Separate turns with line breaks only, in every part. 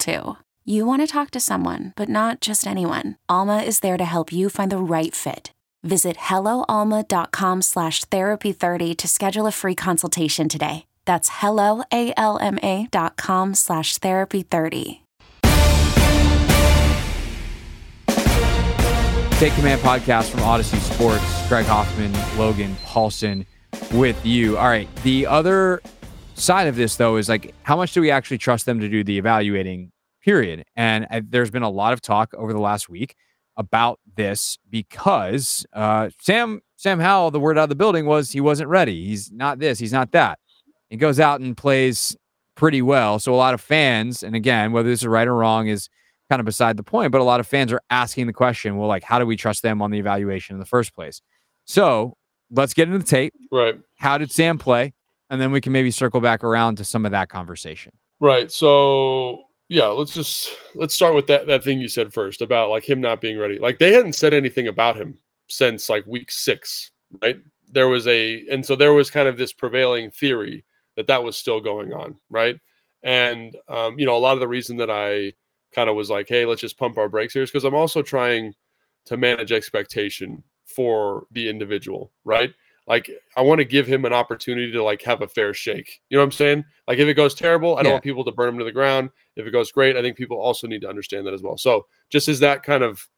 too. You want to talk to someone, but not just anyone. Alma is there to help you find the right fit. Visit helloalma.com slash therapy30 to schedule a free consultation today. That's helloalma.com slash therapy30.
Take Command podcast from Audacy Sports. Craig Hoffman, Logan Paulsen with you. All right. The other side of this, though, is like how much do we actually trust them to do the evaluating, period? And uh, there's been a lot of talk over the last week about this because uh, Sam Sam Howell, the word out of the building was he wasn't ready. He's not this. He's not that. He goes out and plays pretty well. So a lot of fans, and again, whether this is right or wrong is kind of beside the point, but a lot of fans are asking the question, well, like, how do we trust them on the evaluation in the first place? So let's get into the tape.
Right.
How did Sam play? And then we can maybe circle back around to some of that conversation.
Right. So yeah, let's just let's start with that that thing you said first about like him not being ready. Like they hadn't said anything about him since like week six, right? There was a and so there was kind of this prevailing theory that that was still going on, right? And um, you know, a lot of the reason that I kind of was like, hey, let's just pump our brakes here is because I'm also trying to manage expectation for the individual, right? Like I want to give him an opportunity to like have a fair shake. You know what I'm saying? Like if it goes terrible, I don't want people to burn him to the ground. If it goes great, I think people also need to understand that as well. So just as that kind of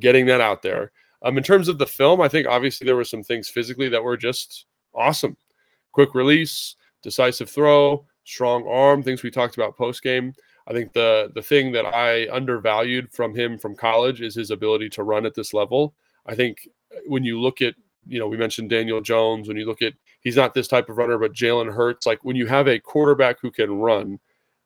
getting that out there. Um, in terms of the film, I think obviously there were some things physically that were just awesome. Quick release, decisive throw, strong arm, things we talked about post game. I think the the thing that I undervalued from him from college is his ability to run at this level. I think when you look at, you know, we mentioned Daniel Jones, when you look at he's not this type of runner, but Jalen Hurts, like when you have a quarterback who can run,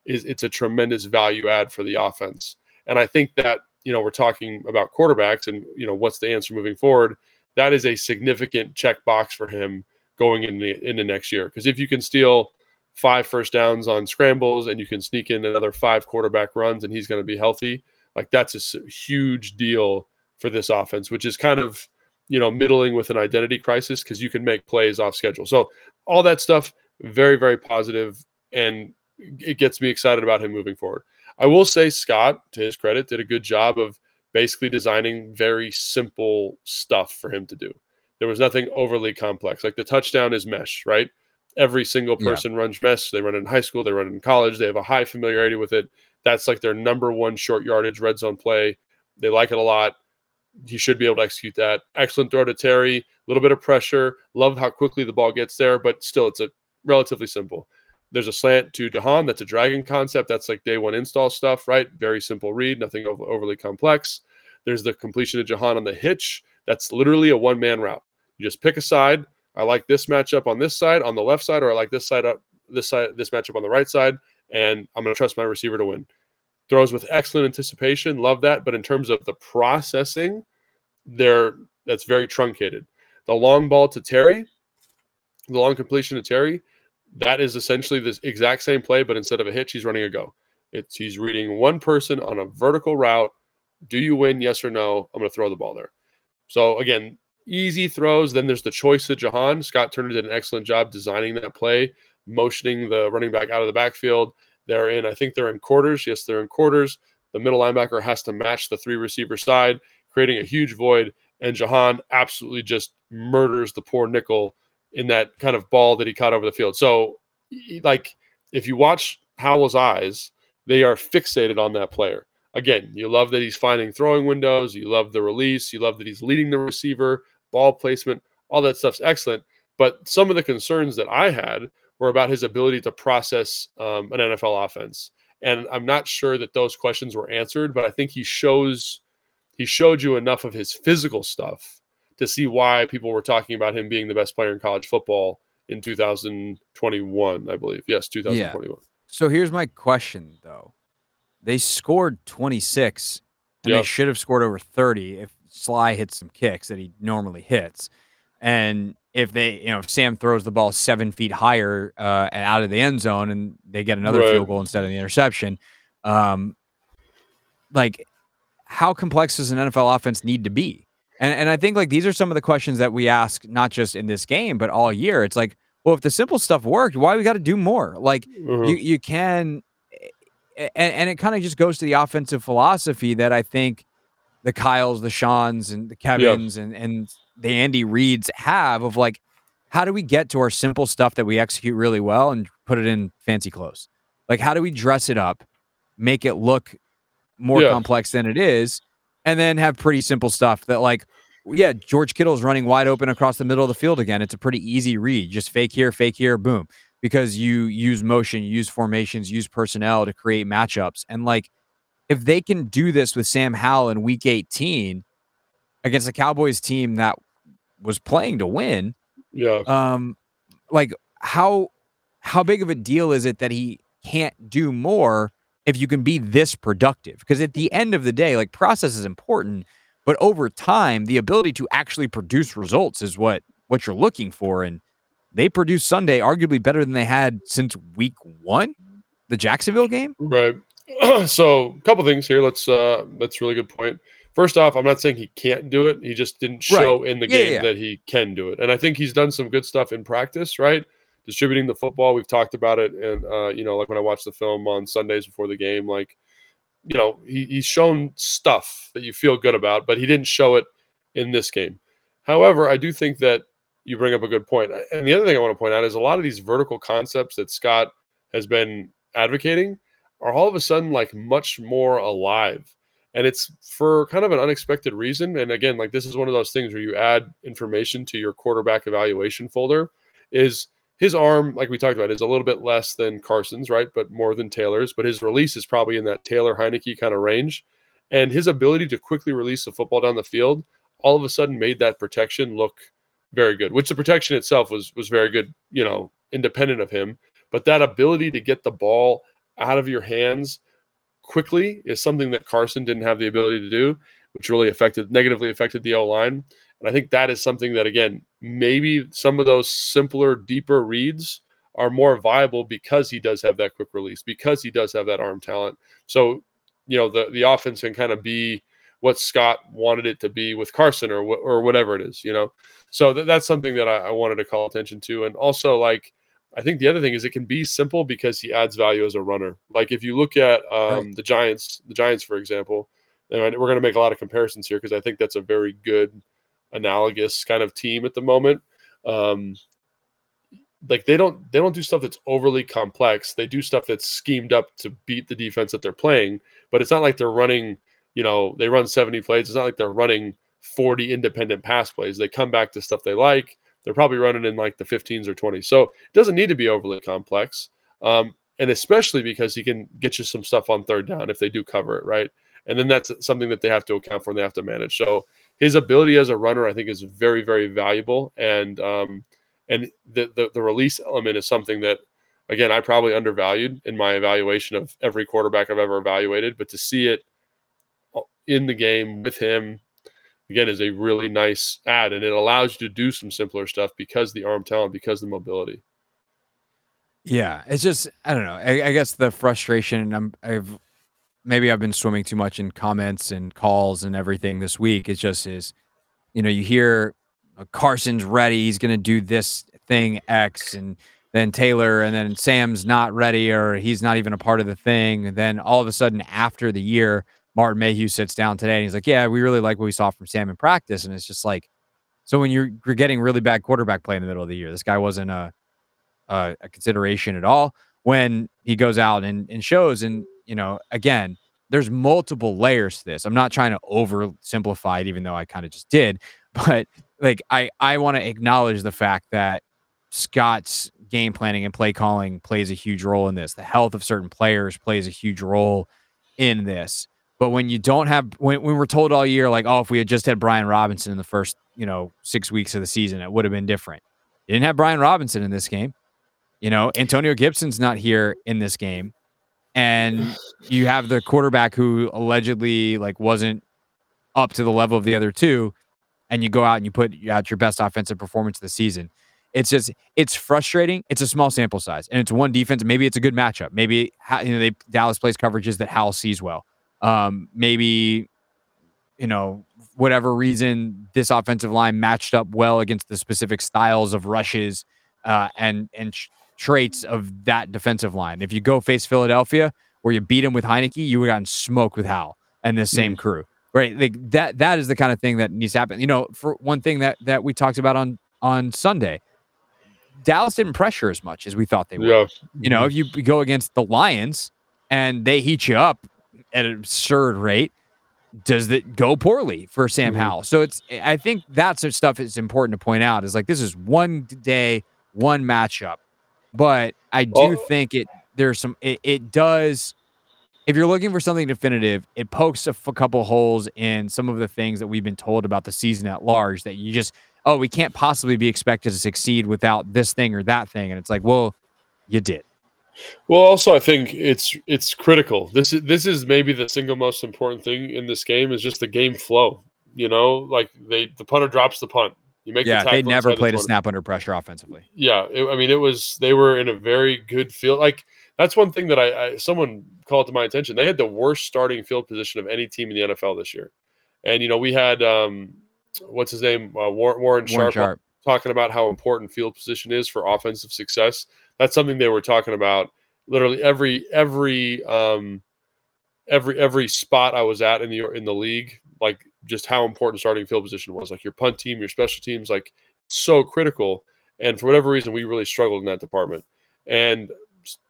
is it's a tremendous value add for the offense. And I think that, you know, we're talking about quarterbacks and, you know, what's the answer moving forward? That is a significant check box for him going in the into next year. Because if you can steal five first downs on scrambles and you can sneak in another five quarterback runs and he's going to be healthy, like that's a huge deal for this offense, which is kind of, you know, middling with an identity crisis because you can make plays off schedule. So all that stuff, very, very positive, and it gets me excited about him moving forward. I will say Scott, to his credit, did a good job of basically designing very simple stuff for him to do. There was nothing overly complex. Like the touchdown is mesh, right? Every single
Yeah.
person runs mesh. They run it in high school, they run it in college. They have a high familiarity with it. That's like their number one short yardage red zone play. They like it a lot. He should be able to execute that. Excellent throw to Terry. A little bit of pressure. Love how quickly the ball gets there, but still, it's a relatively simple. There's a slant to Jahan. That's a dragon concept. That's like day one install stuff, right? Very simple read, nothing over, overly complex. There's the completion of Jahan on the hitch. That's literally a one man route. You just pick a side. I like this matchup on this side, on the left side, or I like this side up, this side, this matchup on the right side, and I'm going to trust my receiver to win. Throws with excellent anticipation, love that. But in terms of the processing, there that's very truncated. The long ball to Terry, the long completion to Terry, that is essentially this exact same play, but instead of a hitch, he's running a go. It's he's reading one person on a vertical route. Do you win? Yes or no? I'm going to throw the ball there. So again, easy throws. Then there's the choice of Jahan. Scott Turner did an excellent job designing that play, motioning the running back out of the backfield. They're in, I think they're in quarters. Yes, they're in quarters. The middle linebacker has to match the three receiver side, creating a huge void. And Jahan absolutely just murders the poor nickel in that kind of ball that he caught over the field. So, like, if you watch Howell's eyes, they are fixated on that player. Again, you love that he's finding throwing windows. You love the release. You love that he's leading the receiver, ball placement, all that stuff's excellent. But some of the concerns that I had were about his ability to process um, an NFL offense And I'm not sure that those questions were answered, but I think he shows he showed you enough of his physical stuff to see why people were talking about him being the best player in college football in 2021, I believe. Yes, 2021. Yeah.
So here's my question though. They scored 26 and yep. they should have scored over 30 if Slye hits some kicks that he normally hits. And if they, you know, if Sam throws the ball seven feet higher uh, and out of the end zone and they get another right. field goal instead of the interception, um, like how complex does an NFL offense need to be? And and I think like these are some of the questions that we ask not just in this game but all year. It's like, well, if the simple stuff worked, why we got to do more? Like mm-hmm. you you can, and and it kind of just goes to the offensive philosophy that I think the Kyles, the Seans, and the Kevins and and the Andy Reids have of like, how do we get to our simple stuff that we execute really well and put it in fancy clothes? Like, how do we dress it up, make it look more yeah. complex than it is, and then have pretty simple stuff that like yeah, George Kittle's running wide open across the middle of the field again. It's a pretty easy read. Just fake here, fake here, boom. Because you use motion, you use formations, use personnel to create matchups. And like if they can do this with Sam Howell in week 18 against a Cowboys team that was playing to win,
yeah.
Um like how how big of a deal is it that he can't do more if you can be this productive. Because at the end of the day, like process is important, but over time, the ability to actually produce results is what what you're looking for. And they produced Sunday arguably better than they had since week one, the Jacksonville game.
Right. so a couple things here. Let's uh that's a really good point. First off, I'm not saying he can't do it. He just didn't show right. in the yeah, game yeah. that he can do it. And I think he's done some good stuff in practice, right? distributing the football. We've talked about it, and uh, you know, like when I watch the film on Sundays before the game, like you know, he, he's shown stuff that you feel good about, but he didn't show it in this game. However, I do think that you bring up a good point. And the other thing I want to point out is a lot of these vertical concepts that Scott has been advocating are all of a sudden like much more alive. And it's for kind of an unexpected reason. And again, like this is one of those things where you add information to your quarterback evaluation folder is his arm, like we talked about, is a little bit less than Carson's, right? But more than Taylor's. But his release is probably in that Taylor Heinicke kind of range. And his ability to quickly release the football down the field all of a sudden made that protection look very good, which the protection itself was was very good, you know, independent of him. But that ability to get the ball out of your hands quickly is something that Carson didn't have the ability to do, which really affected negatively affected the O line. And I think that is something that, again, maybe some of those simpler, deeper reads are more viable because he does have that quick release, because he does have that arm talent. So, you know, the, the offense can kind of be what Scott wanted it to be with Carson or, or whatever it is, you know? So th- that's something that I, I wanted to call attention to. And also, like, I think the other thing is it can be simple because he adds value as a runner. Like if you look at um, right. the Giants, the Giants, for example, and we're going to make a lot of comparisons here because I think that's a very good – analogous kind of team at the moment. Um, like they don't they don't do stuff that's overly complex. They do stuff that's schemed up to beat the defense that they're playing, but it's not like they're running, you know, they run 70 plays. It's not like they're running 40 independent pass plays. They come back to stuff they like. They're probably running in like the 15s or 20s. So it doesn't need to be overly complex. Um, and especially because he can get you some stuff on third down if they do cover it, right? And then that's something that they have to account for and they have to manage. So his ability as a runner, I think, is very, very valuable. And um, and the, the the release element is something that, again, I probably undervalued in my evaluation of every quarterback I've ever evaluated. But to see it in the game with him, again, is a really nice add, and it allows you to do some simpler stuff because the arm talent, because the mobility.
Yeah, it's just I don't know. I, I guess the frustration. I'm I've maybe I've been swimming too much in comments and calls and everything this week. It just is, you know, you hear uh, Carson's ready, he's going to do this thing X, and then Taylor, and then Sam's not ready or he's not even a part of the thing. And then all of a sudden, after the year, Martin Mayhew sits down today and he's like, "Yeah, we really like what we saw from Sam in practice." And it's just like, so when you're you're getting really bad quarterback play in the middle of the year, this guy wasn't a a, a consideration at all when he goes out and, and shows and you know, again, there's multiple layers to this. I'm not trying to oversimplify it, even though I kind of just did. But like, I I want to acknowledge the fact that Scott's game planning and play calling plays a huge role in this. The health of certain players plays a huge role in this. But when you don't have, when, when we're told all year, like, oh, if we had just had Brian Robinson in the first, you know, six weeks of the season, it would have been different. You didn't have Brian Robinson in this game. You know, Antonio Gibson's not here in this game. And you have the quarterback who allegedly like wasn't up to the level of the other two, and you go out and you put out your best offensive performance of the season. It's just it's frustrating. It's a small sample size, and it's one defense. Maybe it's a good matchup. Maybe you know they Dallas plays coverages that Howell sees well. Um, maybe you know whatever reason this offensive line matched up well against the specific styles of rushes uh, and and traits of that defensive line. If you go face Philadelphia, where you beat them with Heinicke, you would have gotten smoked with Howell and the same mm. crew. Right. Like that that is the kind of thing that needs to happen. You know, for one thing that that we talked about on on Sunday, Dallas didn't pressure as much as we thought they would. Yeah. You know, if you go against the Lions and they heat you up at an absurd rate, does it go poorly for Sam mm-hmm. Howell? So it's I think that's the stuff is important to point out is like this is one day, one matchup. But I do well, think it there's some it, it does if you're looking for something definitive, it pokes a f- couple holes in some of the things that we've been told about the season at large that you just, oh, we can't possibly be expected to succeed without this thing or that thing. And it's like, well, you did.
Well, also, I think it's it's critical. This is this is maybe the single most important thing in this game is just the game flow. You know, like they the punter drops the punt. You make
yeah. The they never played the a snap under pressure offensively.
Yeah, it, I mean, it was they were in a very good field. Like that's one thing that I, I someone called to my attention. They had the worst starting field position of any team in the NFL this year, and you know we had um, what's his name uh, Warren, Warren, Sharp, Sharp talking about how important field position is for offensive success. That's something they were talking about literally every every um, every every spot I was at in the in the league, like just how important starting field position was. Like your punt team, your special teams, like so critical. And for whatever reason, we really struggled in that department. And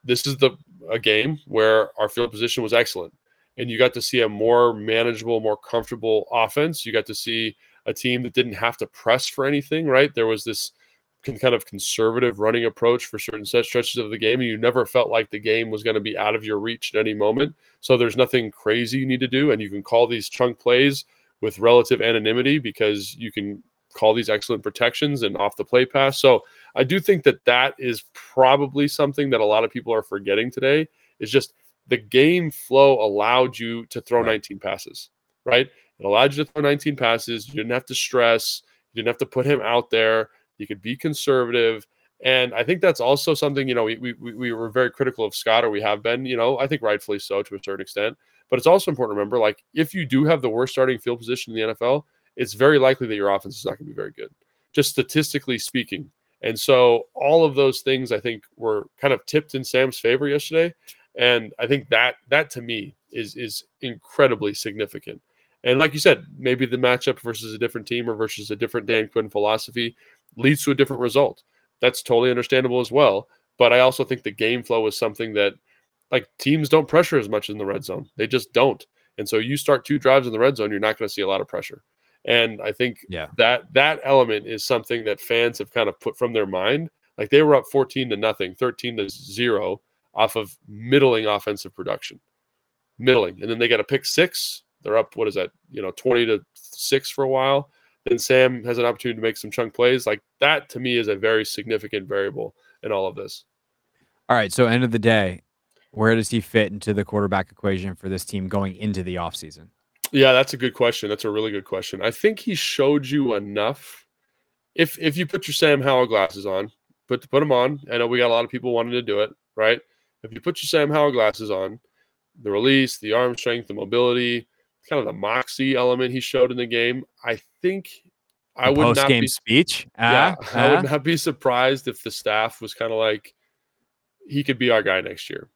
this is the a game where our field position was excellent, and you got to see a more manageable, more comfortable offense. You got to see a team that didn't have to press for anything. Right there was this kind of conservative running approach for certain set stretches of the game, and you never felt like the game was going to be out of your reach at any moment. So there's nothing crazy you need to do, and you can call these chunk plays with relative anonymity because you can call these excellent protections and off the play pass. So I do think that that is probably something that a lot of people are forgetting today is just the game flow allowed you to throw right. 19 passes, right? It allowed you to throw 19 passes. You didn't have to stress. You didn't have to put him out there. You could be conservative. And I think that's also something, you know, we, we, we were very critical of Scott, or we have been, you know, I think rightfully so to a certain extent. But it's also important to remember, like, if you do have the worst starting field position in the NFL, it's very likely that your offense is not going to be very good, just statistically speaking. And so all of those things I think were kind of tipped in Sam's favor yesterday. And I think that that to me is is incredibly significant. And like you said, maybe the matchup versus a different team or versus a different Dan Quinn philosophy leads to a different result. That's totally understandable as well. But I also think the game flow is something that like teams don't pressure as much in the red zone. They just don't. And so you start two drives in the red zone, you're not going to see a lot of pressure. And I think yeah. that that element is something that fans have kind of put from their mind. Like they were up 14 to nothing, 13 to 0 off of middling offensive production. Middling. And then they got a pick six. They're up, what is that, you know, 20 to 6 for a while. Then Sam has an opportunity to make some chunk plays. Like that to me is a very significant variable in all of this.
All right. So end of the day, where does he fit into the quarterback equation for this team going into the offseason?
Yeah, that's a good question. That's a really good question. I think he showed you enough. If if you put your Sam Howell glasses on, put put them on. I know we got a lot of people wanting to do it, right? If you put your Sam Howell glasses on, the release, the arm strength, the mobility, kind of the moxie element he showed in the game, I think I would not
game
be
speech.
Uh, yeah, uh, I would uh-huh. not be surprised if the staff was kind of like, he could be our guy next year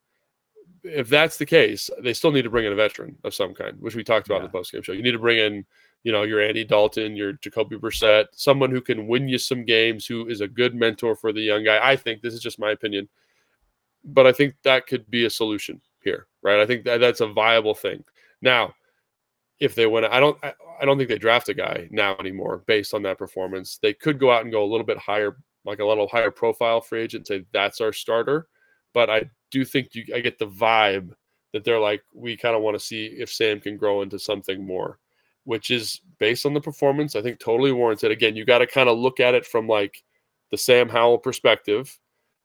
if that's the case, they still need to bring in a veteran of some kind, which we talked about yeah. in the post game show. You need to bring in, you know, your Andy Dalton, your Jacoby Brissett, someone who can win you some games, who is a good mentor for the young guy. I think this is just my opinion, but I think that could be a solution here, right? I think that that's a viable thing. Now, if they win, I don't, I, I don't think they draft a guy now anymore based on that performance. They could go out and go a little bit higher like a little higher profile free agent, say that's our starter. But I do think you I get the vibe that they're like, we kind of want to see if Sam can grow into something more, which is based on the performance, I think totally warranted. Again, you got to kind of look at it from like the Sam Howell perspective.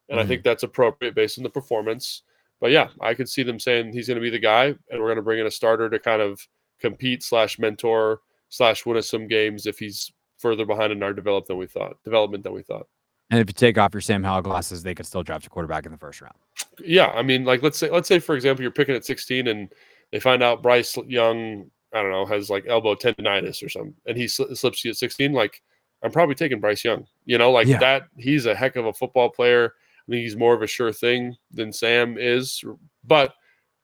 And mm-hmm. I think that's appropriate based on the performance. But yeah, I could see them saying he's going to be the guy, and we're going to bring in a starter to kind of compete slash mentor slash win us some games if he's further behind in our develop than we thought development than we thought.
And if you take off your Sam Howell glasses, they could still draft a quarterback in the first round.
Yeah, I mean, like let's say let's say for example you're picking at 16 and they find out Bryce Young, I don't know, has like elbow tendonitis or something, and he sl- slips you at 16. Like I'm probably taking Bryce Young. You know, like yeah. that. He's a heck of a football player. I think he's more of a sure thing than Sam is, but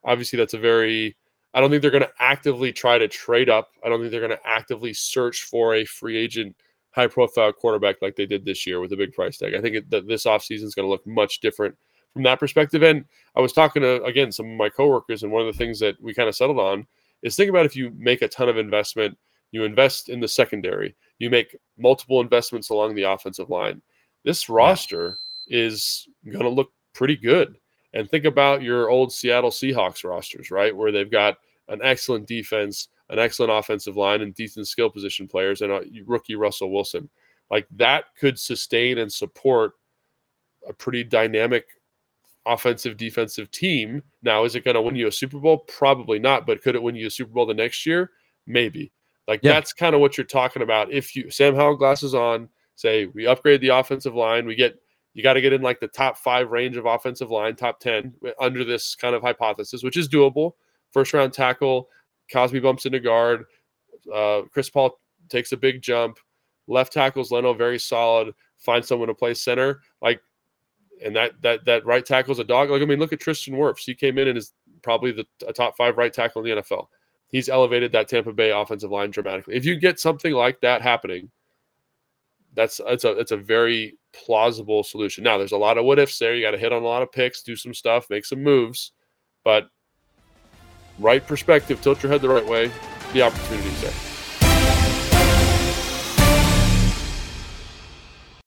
obviously that's a very. I don't think they're going to actively try to trade up. I don't think they're going to actively search for a free agent high profile quarterback like they did this year with a big price tag. I think it, that this offseason is going to look much different from that perspective. And I was talking to, again, some of my coworkers, and one of the things that we kind of settled on is think about if you make a ton of investment, you invest in the secondary, you make multiple investments along the offensive line. This roster is going to look pretty good. And think about your old Seattle Seahawks rosters, right? Where they've got an excellent defense, an excellent offensive line and decent skill position players, and uh, a rookie Russell Wilson. Like that could sustain and support a pretty dynamic offensive defensive team. Now, is it going to win you a Super Bowl? Probably not, but could it win you a Super Bowl the next year? Maybe. Like yeah. that's kind of what you're talking about. If you Sam Howell glasses on, say we upgrade the offensive line, we get you got to get in like the top five range of offensive line, top 10 under this kind of hypothesis, which is doable. First round tackle, Cosmi bumps into guard. Uh, Chris Paul takes a big jump. Left tackles Leno very solid. Find someone to play center. Like, and that that that right tackle's a dog. Like, I mean, look at Tristan Wirfs. He came in and is probably the top five right tackle in the NFL. He's elevated that Tampa Bay offensive line dramatically. If you get something like that happening, that's it's a it's a very plausible solution. Now, there's a lot of what ifs there. You got to hit on a lot of picks, do some stuff, make some moves, but right perspective, tilt your head the right way, the opportunity's there.